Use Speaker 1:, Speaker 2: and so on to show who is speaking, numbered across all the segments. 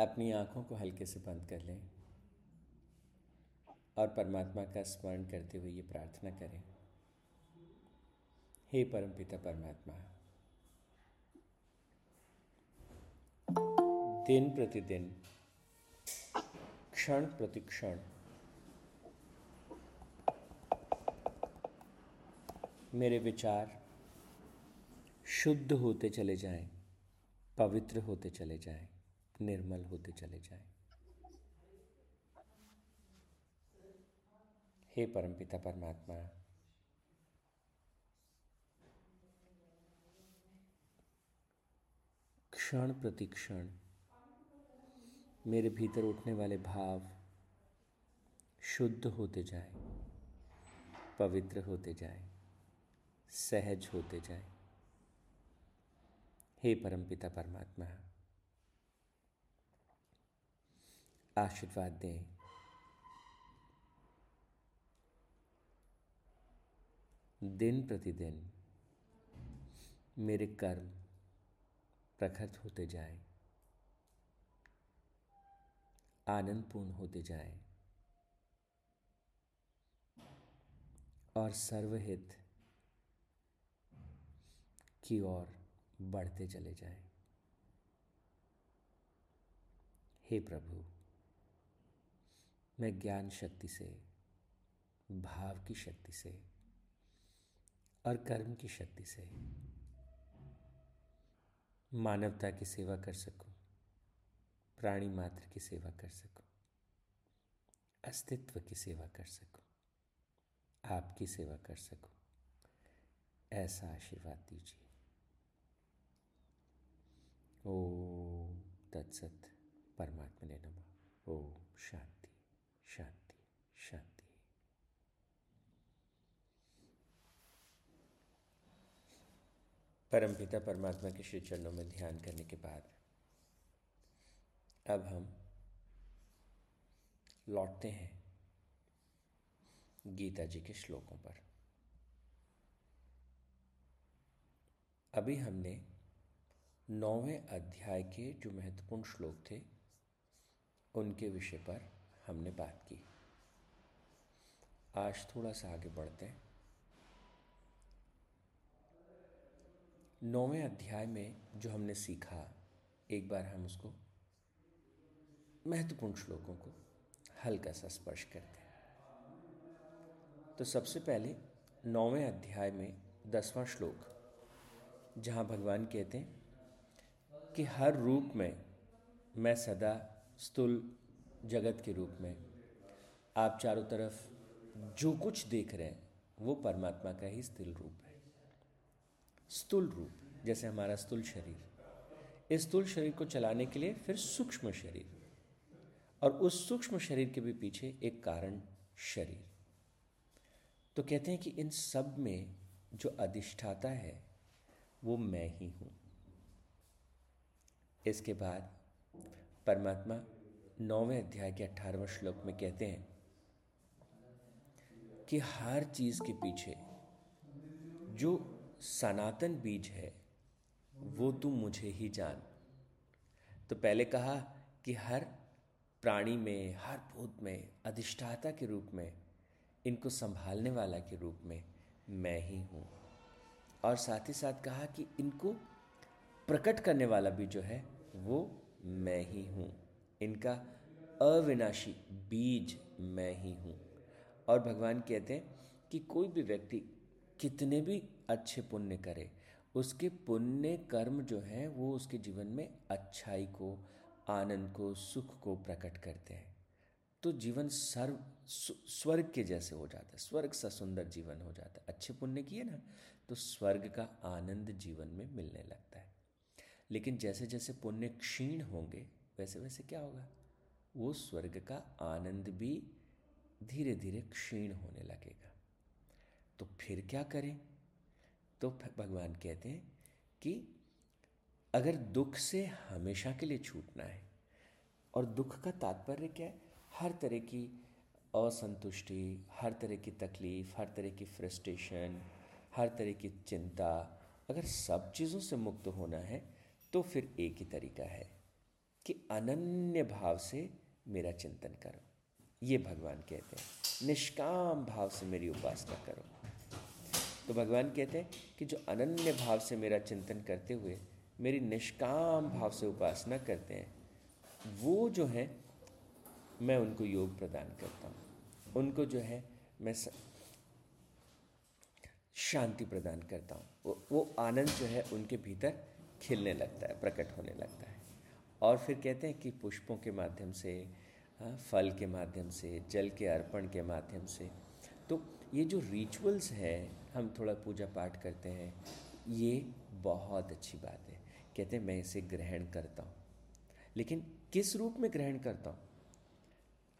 Speaker 1: अपनी आँखों को हल्के से बंद कर लें और परमात्मा का स्मरण करते हुए ये प्रार्थना करें। हे परमपिता परमात्मा दिन प्रतिदिन क्षण प्रतिक्षण मेरे विचार शुद्ध होते चले जाएँ, पवित्र होते चले जाएँ, निर्मल होते चले जाएँ। हे परमपिता परमात्मा, क्षण प्रतिक्षण मेरे भीतर उठने वाले भाव शुद्ध होते जाए, पवित्र होते जाए, सहज होते जाए हे परमपिता परमात्मा आशीर्वाद दें। दिन प्रतिदिन मेरे कर्म प्रखर होते जाएँ, आनंदपूर्ण होते जाएँ। और सर्वहित की ओर बढ़ते चले जाएँ। हे प्रभु मैं ज्ञान शक्ति से भाव की शक्ति से और कर्म की शक्ति से मानवता की सेवा कर सकूँ, प्राणी मात्र की सेवा कर सकूँ, अस्तित्व की सेवा कर सकूँ, आपकी सेवा कर सकूँ, ऐसा आशीर्वाद दीजिए। ओ तत्सत परमात्मा ने नम। ओम शांति। शांति शांति। परमपिता परमात्मा के श्री चरणों में ध्यान करने के बाद अब हम लौटते हैं गीता जी के श्लोकों पर। अभी हमने नौवें अध्याय के जो महत्वपूर्ण श्लोक थे, उनके विषय पर हमने बात की। आज थोड़ा सा आगे बढ़ते हैं। नौवें अध्याय में जो हमने सीखा, एक बार हम उसको महत्वपूर्ण श्लोकों को हल्का सा स्पर्श करते हैं। तो सबसे पहले नौवें अध्याय में दसवां श्लोक, जहाँ भगवान कहते हैं कि हर रूप में मैं सदा स्थूल जगत के रूप में। आप चारों तरफ़ जो कुछ देख रहे हैं, वो परमात्मा का ही स्थूल रूप है। स्थूल रूप, जैसे हमारा स्थूल शरीर। इस स्थूल शरीर को चलाने के लिए फिर सूक्ष्म शरीर। और उस सूक्ष्म शरीर के भी पीछे एक कारण शरीर। तो कहते हैं कि इन सब में जो अधिष्ठाता है, वो मैं ही हूँ। इसके बाद परमात्मा नौवें अध्याय के अठारहवें श्लोक में कहते हैं कि हर चीज़ के पीछे जो सनातन बीज है, वो तू मुझे ही जान। तो पहले कहा कि हर प्राणी में, हर भूत में, अधिष्ठाता के रूप में, इनको संभालने वाला के रूप में मैं ही हूँ। और साथ ही साथ कहा कि इनको प्रकट करने वाला भी जो है, वो मैं ही हूँ। इनका अविनाशी बीज मैं ही हूँ। और भगवान कहते हैं कि कोई भी व्यक्ति कितने भी अच्छे पुण्य करे, उसके पुण्य कर्म जो हैं, वो उसके जीवन में अच्छाई को, आनंद को, सुख को प्रकट करते हैं। तो जीवन सर्व स्वर्ग के जैसे हो जाता है। स्वर्ग सा सुंदर जीवन हो जाता है। अच्छे पुण्य किए ना तो स्वर्ग का आनंद जीवन में मिलने लगता है। लेकिन जैसे जैसे पुण्य क्षीण होंगे वैसे वैसे क्या होगा? वो स्वर्ग का आनंद भी धीरे धीरे क्षीण होने लगेगा। तो फिर क्या करें? तो भगवान कहते हैं कि अगर दुख से हमेशा के लिए छूटना है, और दुख का तात्पर्य क्या है? हर तरह की असंतुष्टि, हर तरह की तकलीफ़, हर तरह की फ्रस्ट्रेशन, हर तरह की चिंता, अगर सब चीज़ों से मुक्त होना है तो फिर एक ही तरीका है। कि अनन्य भाव से मेरा चिंतन करो। ये भगवान कहते हैं, निष्काम भाव से मेरी उपासना करो। तो भगवान कहते हैं कि जो अनन्य भाव से मेरा चिंतन करते हुए मेरी निष्काम भाव से उपासना करते हैं, वो जो है, मैं उनको योग प्रदान करता हूँ। उनको जो है, मैं स... शांति प्रदान करता हूँ। वो वो आनंद जो है उनके भीतर खिलने लगता है, प्रकट होने लगता है। और फिर कहते हैं कि पुष्पों के माध्यम से फल के माध्यम से, जल के अर्पण के माध्यम से। तो ये जो रिचुअल्स हैं, हम थोड़ा पूजा पाठ करते हैं, ये बहुत अच्छी बात है। कहते हैं, मैं इसे ग्रहण करता हूँ। लेकिन किस रूप में ग्रहण करता हूँ?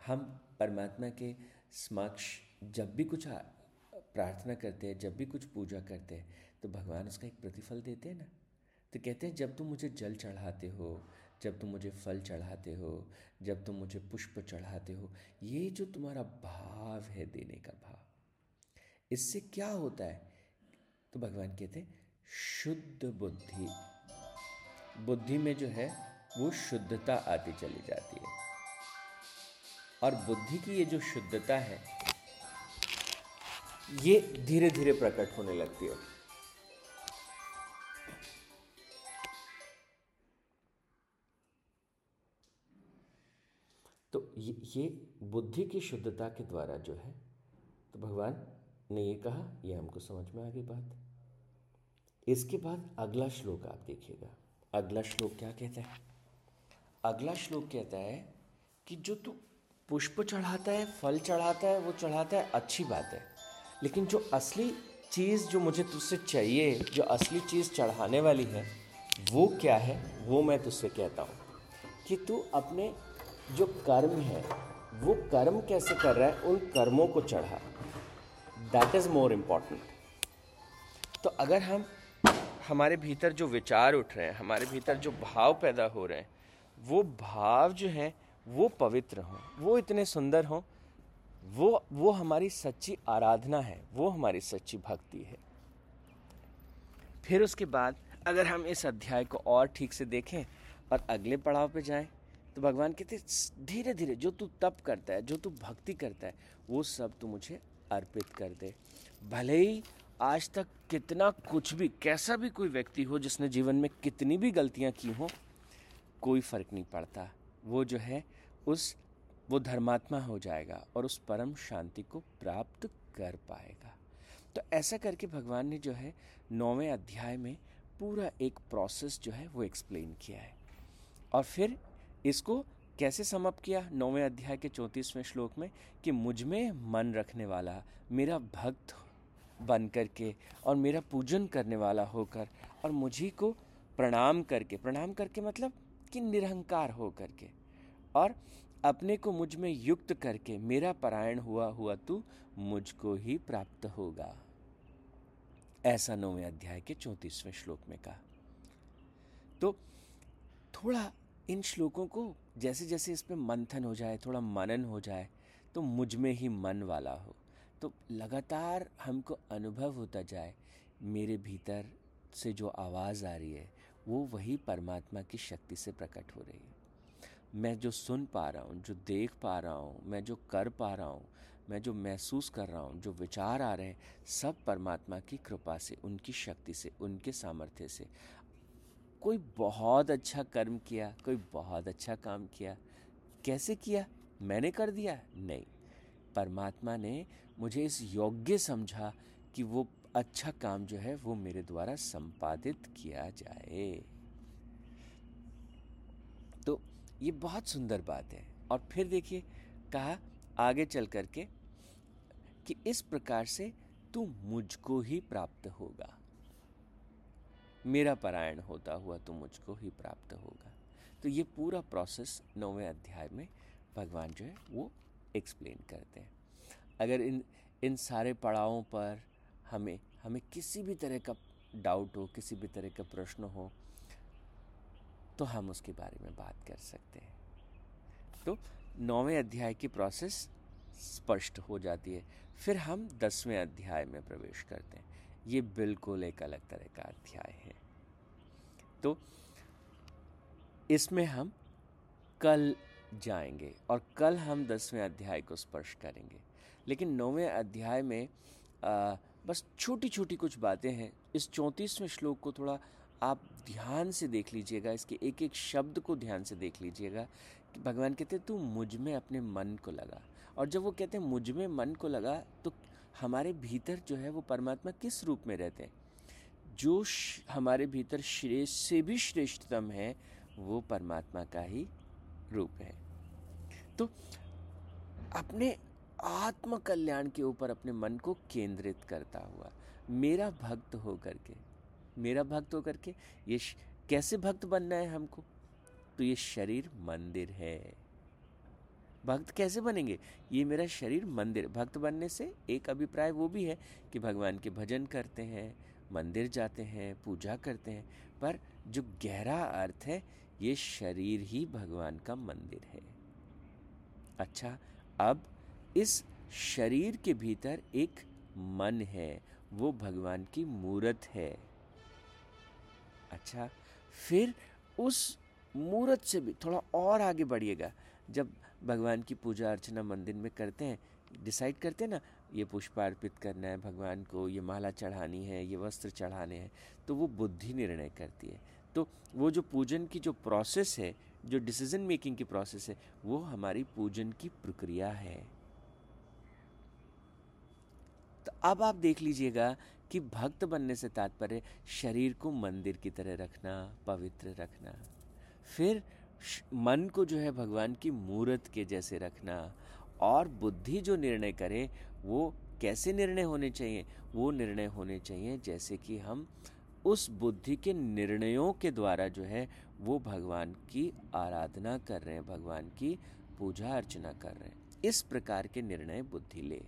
Speaker 1: हम परमात्मा के समक्ष जब भी कुछ प्रार्थना करते हैं, जब भी कुछ पूजा करते हैं तो भगवान उसका एक प्रतिफल देते हैं ना। तो कहते हैं, जब तुम मुझे जल चढ़ाते हो जब तुम मुझे फल चढ़ाते हो, जब तुम मुझे पुष्प चढ़ाते हो, ये जो तुम्हारा भाव है देने का भाव, इससे क्या होता है? तो भगवान कहते शुद्ध बुद्धि। बुद्धि में जो है, वो शुद्धता आती चली जाती है। और बुद्धि की ये जो शुद्धता है, ये धीरे धीरे प्रकट होने लगती है। तो ये, ये बुद्धि की शुद्धता के द्वारा जो है तो भगवान ने ये कहा ये हमको समझ में आ गई बात। इसके बाद अगला श्लोक आप देखिएगा। अगला श्लोक क्या कहता है? अगला श्लोक कहता है कि जो तू पुष्प चढ़ाता है फल चढ़ाता है वो चढ़ाता है अच्छी बात है। लेकिन जो असली चीज़ जो मुझे तुझसे चाहिए जो असली चीज़ चढ़ाने वाली है वो क्या है वो मैं तुझसे कहता हूँ। कि तू अपने जो कर्म है, वो कर्म कैसे कर रहा है, उन कर्मों को चढ़ा। दैट इज़ मोर इंपॉर्टेंट तो अगर हम, हमारे भीतर जो विचार उठ रहे हैं, हमारे भीतर जो भाव पैदा हो रहे हैं, वो भाव जो हैं, वो पवित्र हों, वो इतने सुंदर हों, वो वो हमारी सच्ची आराधना है, वो हमारी सच्ची भक्ति है। फिर उसके बाद, अगर हम इस अध्याय को और ठीक से देखें, और अगले पड़ाव पे जाएँ तो भगवान कहते धीरे धीरे जो तू तप करता है, जो तू भक्ति करता है, वो सब तू मुझे अर्पित कर दे। भले ही आज तक कितना कुछ भी, कैसा भी कोई व्यक्ति हो, जिसने जीवन में कितनी भी गलतियाँ की हों, कोई फ़र्क नहीं पड़ता। वो जो है, उस, वो धर्मात्मा हो जाएगा और उस परम शांति को प्राप्त कर पाएगा। तो ऐसा करके भगवान ने जो है, नौवें अध्याय में पूरा एक प्रोसेस जो है, वो एक्सप्लेन किया है। और फिर इसको कैसे समाप्त किया नौवें अध्याय के चौंतीसवें श्लोक में कि मुझमें मन रखने वाला, मेरा भक्त बन करके और मेरा पूजन करने वाला होकर और मुझी को प्रणाम करके प्रणाम करके मतलब कि निरहंकार हो करके और अपने को मुझमें युक्त करके मेरा परायण हुआ हुआ तू मुझको ही प्राप्त होगा। ऐसा नौवें अध्याय के चौंतीसवें श्लोक में कहा। तो थोड़ा इन श्लोकों को जैसे जैसे इस पर मंथन हो जाए, थोड़ा मनन हो जाए तो मुझमें ही मन वाला हो। तो लगातार हमको अनुभव होता जाए, मेरे भीतर से जो आवाज़ आ रही है, वो वही परमात्मा की शक्ति से प्रकट हो रही है। मैं जो सुन पा रहा हूँ, जो देख पा रहा हूँ, मैं जो कर पा रहा हूँ, मैं जो महसूस कर रहा हूँ, जो विचार आ रहे हैं, सब परमात्मा की कृपा से, उनकी शक्ति से, उनके सामर्थ्य से कोई बहुत अच्छा कर्म किया, कोई बहुत अच्छा काम किया। कैसे किया? मैंने कर दिया? नहीं। परमात्मा ने मुझे इस योग्य समझा कि वो अच्छा काम जो है, वो मेरे द्वारा संपादित किया जाए। तो ये बहुत सुंदर बात है। और फिर देखिए, कहा आगे चल करके कि इस प्रकार से तू मुझको ही प्राप्त होगा। मेरा परायण होता हुआ तो मुझको ही प्राप्त होगा। तो ये पूरा प्रोसेस नौवें अध्याय में भगवान जो है, वो एक्सप्लेन करते हैं। अगर इन इन सारे पड़ावों पर हमें हमें किसी भी तरह का डाउट हो, किसी भी तरह का प्रश्न हो तो हम उसके बारे में बात कर सकते हैं। तो नौवें अध्याय की प्रोसेस स्पष्ट हो जाती है। फिर हम दसवें अध्याय में प्रवेश करते हैं। ये बिल्कुल एक अलग तरह का अध्याय है। तो इसमें हम कल जाएँगे और कल हम दसवें अध्याय को स्पर्श करेंगे। लेकिन नौवें अध्याय में आ, बस छोटी छोटी कुछ बातें हैं। इस चौंतीसवें श्लोक को थोड़ा आप ध्यान से देख लीजिएगा इसके एक एक शब्द को ध्यान से देख लीजिएगा कि भगवान कहते हैं तू मुझमें अपने मन को लगा। और जब वो कहते हैं मुझमें मन को लगा तो हमारे भीतर जो है वो परमात्मा किस रूप में रहते हैं? जो हमारे भीतर श्रेष्ठ से भी श्रेष्ठतम है, वो परमात्मा का ही रूप है। तो अपने आत्म कल्याण के ऊपर अपने मन को केंद्रित करता हुआ, मेरा भक्त होकर के, मेरा भक्त होकर के, ये कैसे भक्त बनना है हमको? तो ये शरीर मंदिर है। भक्त कैसे बनेंगे? ये मेरा शरीर मंदिर, भक्त बनने से एक अभिप्राय वो भी है कि भगवान के भजन करते हैं, मंदिर जाते हैं, पूजा करते हैं, पर जो गहरा अर्थ है, ये शरीर ही भगवान का मंदिर है। अच्छा अब इस शरीर के भीतर एक मन है, वो भगवान की मूर्त है। अच्छा फिर उस मूर्त से भी थोड़ा और आगे बढ़िएगा। जब भगवान की पूजा अर्चना मंदिर में करते हैं डिसाइड करते हैं ना, ये पुष्प अर्पित करना है, भगवान को ये माला चढ़ानी है, ये वस्त्र चढ़ाने हैं तो वो बुद्धि निर्णय करती है। तो वो जो पूजन की जो प्रोसेस है, जो डिसीज़न मेकिंग की प्रोसेस है, वो हमारी पूजन की प्रक्रिया है। तो अब आप देख लीजिएगा कि भक्त बनने से तात्पर्य, शरीर को मंदिर की तरह रखना, पवित्र रखना। फिर मन को जो है भगवान की मूर्त के जैसे रखना और बुद्धि जो निर्णय करे, वो कैसे निर्णय होने चाहिए? वो निर्णय होने चाहिए जैसे कि हम उस बुद्धि के निर्णयों के द्वारा जो है वो भगवान की आराधना कर रहे हैं, भगवान की पूजा अर्चना कर रहे हैं। इस प्रकार के निर्णय बुद्धि ले।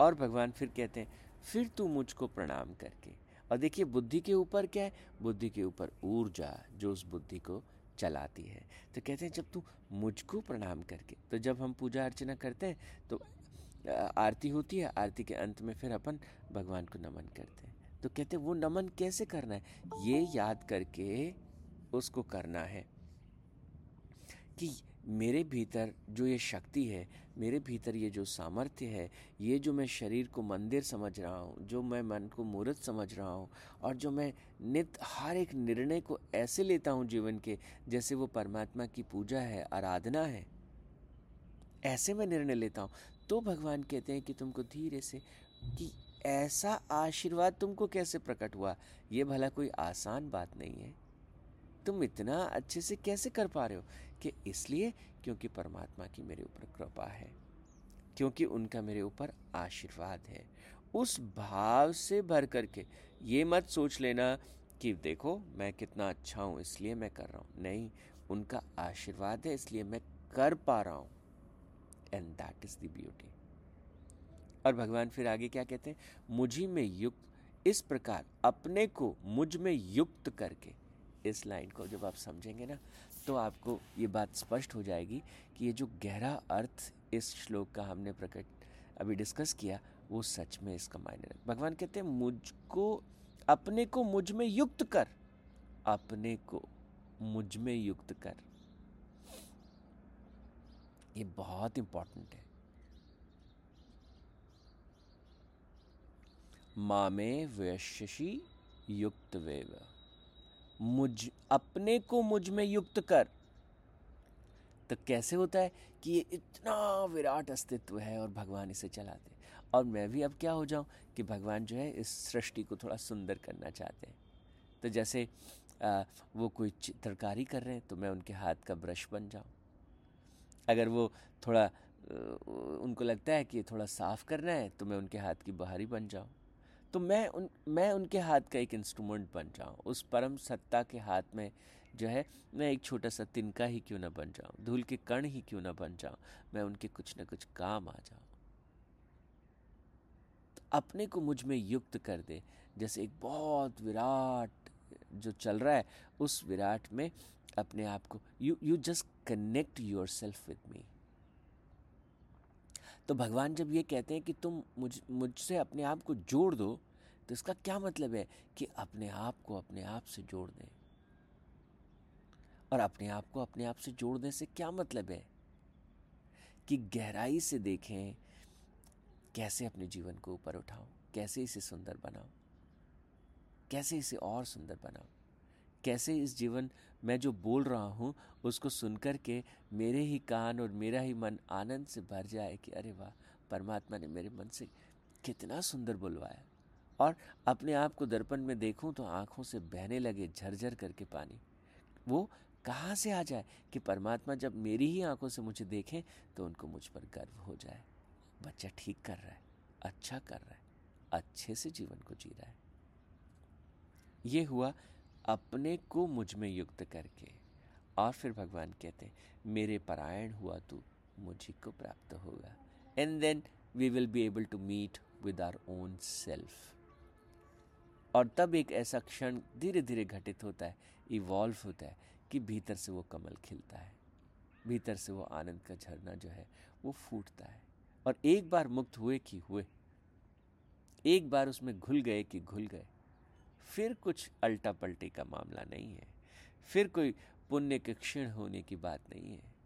Speaker 1: और भगवान फिर कहते हैं, फिर तू मुझको प्रणाम करके। और देखिए, बुद्धि के ऊपर क्या है? बुद्धि के ऊपर ऊर्जा जो उस बुद्धि को चलाती है। तो कहते हैं, जब तू मुझको प्रणाम करके तो जब हम पूजा अर्चना करते हैं तो आरती होती है, आरती के अंत में फिर अपन भगवान को नमन करते हैं। तो कहते हैं, वो नमन कैसे करना है? ये याद करके उसको करना है। कि मेरे भीतर जो ये शक्ति है, मेरे भीतर ये जो सामर्थ्य है, ये जो मैं शरीर को मंदिर समझ रहा हूँ, जो मैं मन को मूर्त समझ रहा हूँ, और जो मैं नित, हर एक निर्णय को ऐसे लेता हूँ जीवन के, जैसे वो परमात्मा की पूजा है, आराधना है, ऐसे मैं निर्णय लेता हूँ। तो भगवान कहते हैं कि तुमको धीरे से, कि ऐसा आशीर्वाद तुमको कैसे प्रकट हुआ? ये भला कोई आसान बात नहीं है। तुम इतना अच्छे से कैसे कर पा रहे हो? कि इसलिए क्योंकि परमात्मा की मेरे ऊपर कृपा है, क्योंकि उनका मेरे ऊपर आशीर्वाद है। उस भाव से भर करके ये मत सोच लेना कि देखो, मैं कितना अच्छा हूँ, इसलिए मैं कर रहा हूँ। नहीं, उनका आशीर्वाद है, इसलिए मैं कर पा रहा हूँ। And that is the beauty और भगवान फिर आगे क्या कहते हैं? मुझी में युक्त, इस प्रकार अपने को मुझमें युक्त करके इस लाइन को जब आप समझेंगे ना तो आपको ये बात स्पष्ट हो जाएगी कि ये जो गहरा अर्थ इस श्लोक का हमने प्रकट अभी डिस्कस किया, वो सच में इसका मायने रख, भगवान कहते हैं, मुझको, अपने को मुझमें युक्त कर, अपने को मुझमें युक्त कर। ये बहुत इंपॉर्टेंट है। मामे वैश्यशी युक्त वेव मुझ अपने को मुझमें युक्त कर। तो कैसे होता है कि ये इतना विराट अस्तित्व है और भगवान इसे चलाते और मैं भी अब क्या हो जाऊँ कि भगवान जो है इस सृष्टि को थोड़ा सुंदर करना चाहते हैं। तो जैसे आ, वो कोई चित्रकारी कर रहे हैं तो मैं उनके हाथ का ब्रश बन जाऊँ। अगर वो थोड़ा उनको लगता है कि थोड़ा साफ़ करना है तो मैं उनके हाथ की बहारी बन जाऊँ। तो मैं उन, मैं उनके हाथ का एक इंस्ट्रूमेंट बन जाऊँ। उस परम सत्ता के हाथ में जो है, मैं एक छोटा सा तिनका ही क्यों ना बन जाऊँ? धूल के कण ही क्यों ना बन जाऊँ? मैं उनके कुछ ना कुछ काम आ जाऊँ। तो अपने को मुझमें युक्त कर दे। जैसे एक बहुत विराट जो चल रहा है, उस विराट में अपने आप को you you just connect yourself with me तो भगवान जब ये कहते हैं कि तुम मुझ, मुझसे अपने आप को जोड़ दो तो इसका क्या मतलब है कि अपने आप को अपने आप से जोड़ दें? और अपने आप को अपने आप से जोड़ने से क्या मतलब है? कि गहराई से देखें, कैसे अपने जीवन को ऊपर उठाओ कैसे इसे सुंदर बनाओ कैसे इसे और सुंदर बनाऊँ। कैसे इस जीवन मैं जो बोल रहा हूँ, उसको सुनकर के मेरे ही कान और मेरा ही मन आनंद से भर जाए कि अरे वाह, परमात्मा ने मेरे मन से कितना सुंदर बुलवाया। और अपने आप को दर्पण में देखूँ तो आँखों से बहने लगे झरझर करके पानी। वो कहाँ से आ जाए कि परमात्मा जब मेरी ही आँखों से मुझे देखें तो उनको मुझ पर गर्व हो जाए। बच्चा ठीक कर रहा है अच्छा कर रहा है, अच्छे से जीवन को जी रहा है। ये हुआ अपने को मुझमें युक्त करके। और फिर भगवान कहते हैं, मेरे परायण हुआ तू मुझी को प्राप्त होगा। And then we will be able to meet with our own self और तब एक ऐसा क्षण धीरे धीरे घटित होता है इवॉल्व होता है, कि भीतर से वो कमल खिलता है। भीतर से वो आनंद का झरना जो है, वो फूटता है। और एक बार मुक्त हुए कि हुए। एक बार उसमें घुल गए कि घुल गए। फिर कुछ अल्टा पलटे का मामला नहीं है। फिर कोई पुण्य के क्षीण होने की बात नहीं है।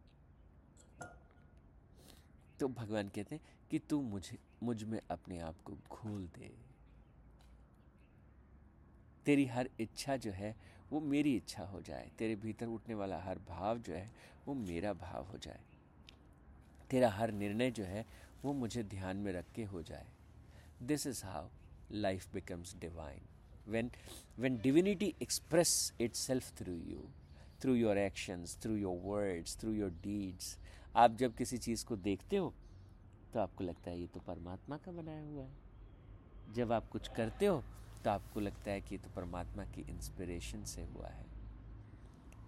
Speaker 1: तो भगवान कहते हैं कि तू मुझे, मुझमें अपने आप को घोल दे। तेरी हर इच्छा जो है, वो मेरी इच्छा हो जाए। तेरे भीतर उठने वाला हर भाव जो है, वो मेरा भाव हो जाए। तेरा हर निर्णय जो है, वो मुझे ध्यान में रख के हो जाए। This is how life becomes divine when when divinity express itself through you, through your actions, through your words, through your deeds, आप जब किसी चीज़ को देखते हो तो आपको लगता है ये तो परमात्मा का बनाया हुआ है। जब आप कुछ करते हो तो आपको लगता है कि ये तो परमात्मा की इंस्पिरेशन से हुआ है।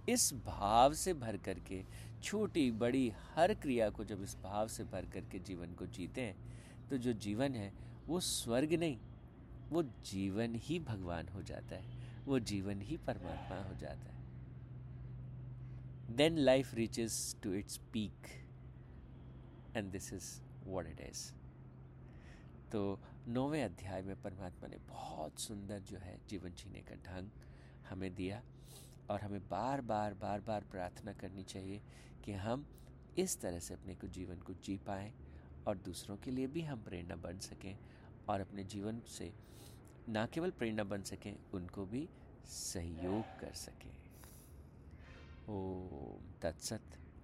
Speaker 1: इस भाव से भर करके, छोटी, बड़ी, हर क्रिया को जब इस भाव से भर करके जीवन को जीते हैं तो जो जीवन है, वो स्वर्ग नहीं वो जीवन ही भगवान हो जाता है, वो जीवन ही परमात्मा हो जाता है। Then life reaches to its peak and this is what it is तो नौवें अध्याय में परमात्मा ने बहुत सुंदर जो है जीवन जीने का ढंग हमें दिया, और हमें बार बार बार बार प्रार्थना करनी चाहिए कि हम इस तरह से अपने को जीवन को जी पाएँ, और दूसरों के लिए भी हम प्रेरणा बन सकें, और अपने जीवन से ना केवल प्रेरणा बन सकें, उनको भी सहयोग कर सकें। ओम तत्सत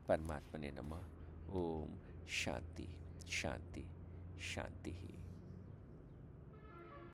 Speaker 1: परमात्मा ने नमः। ओम शांति शांति शांति ही।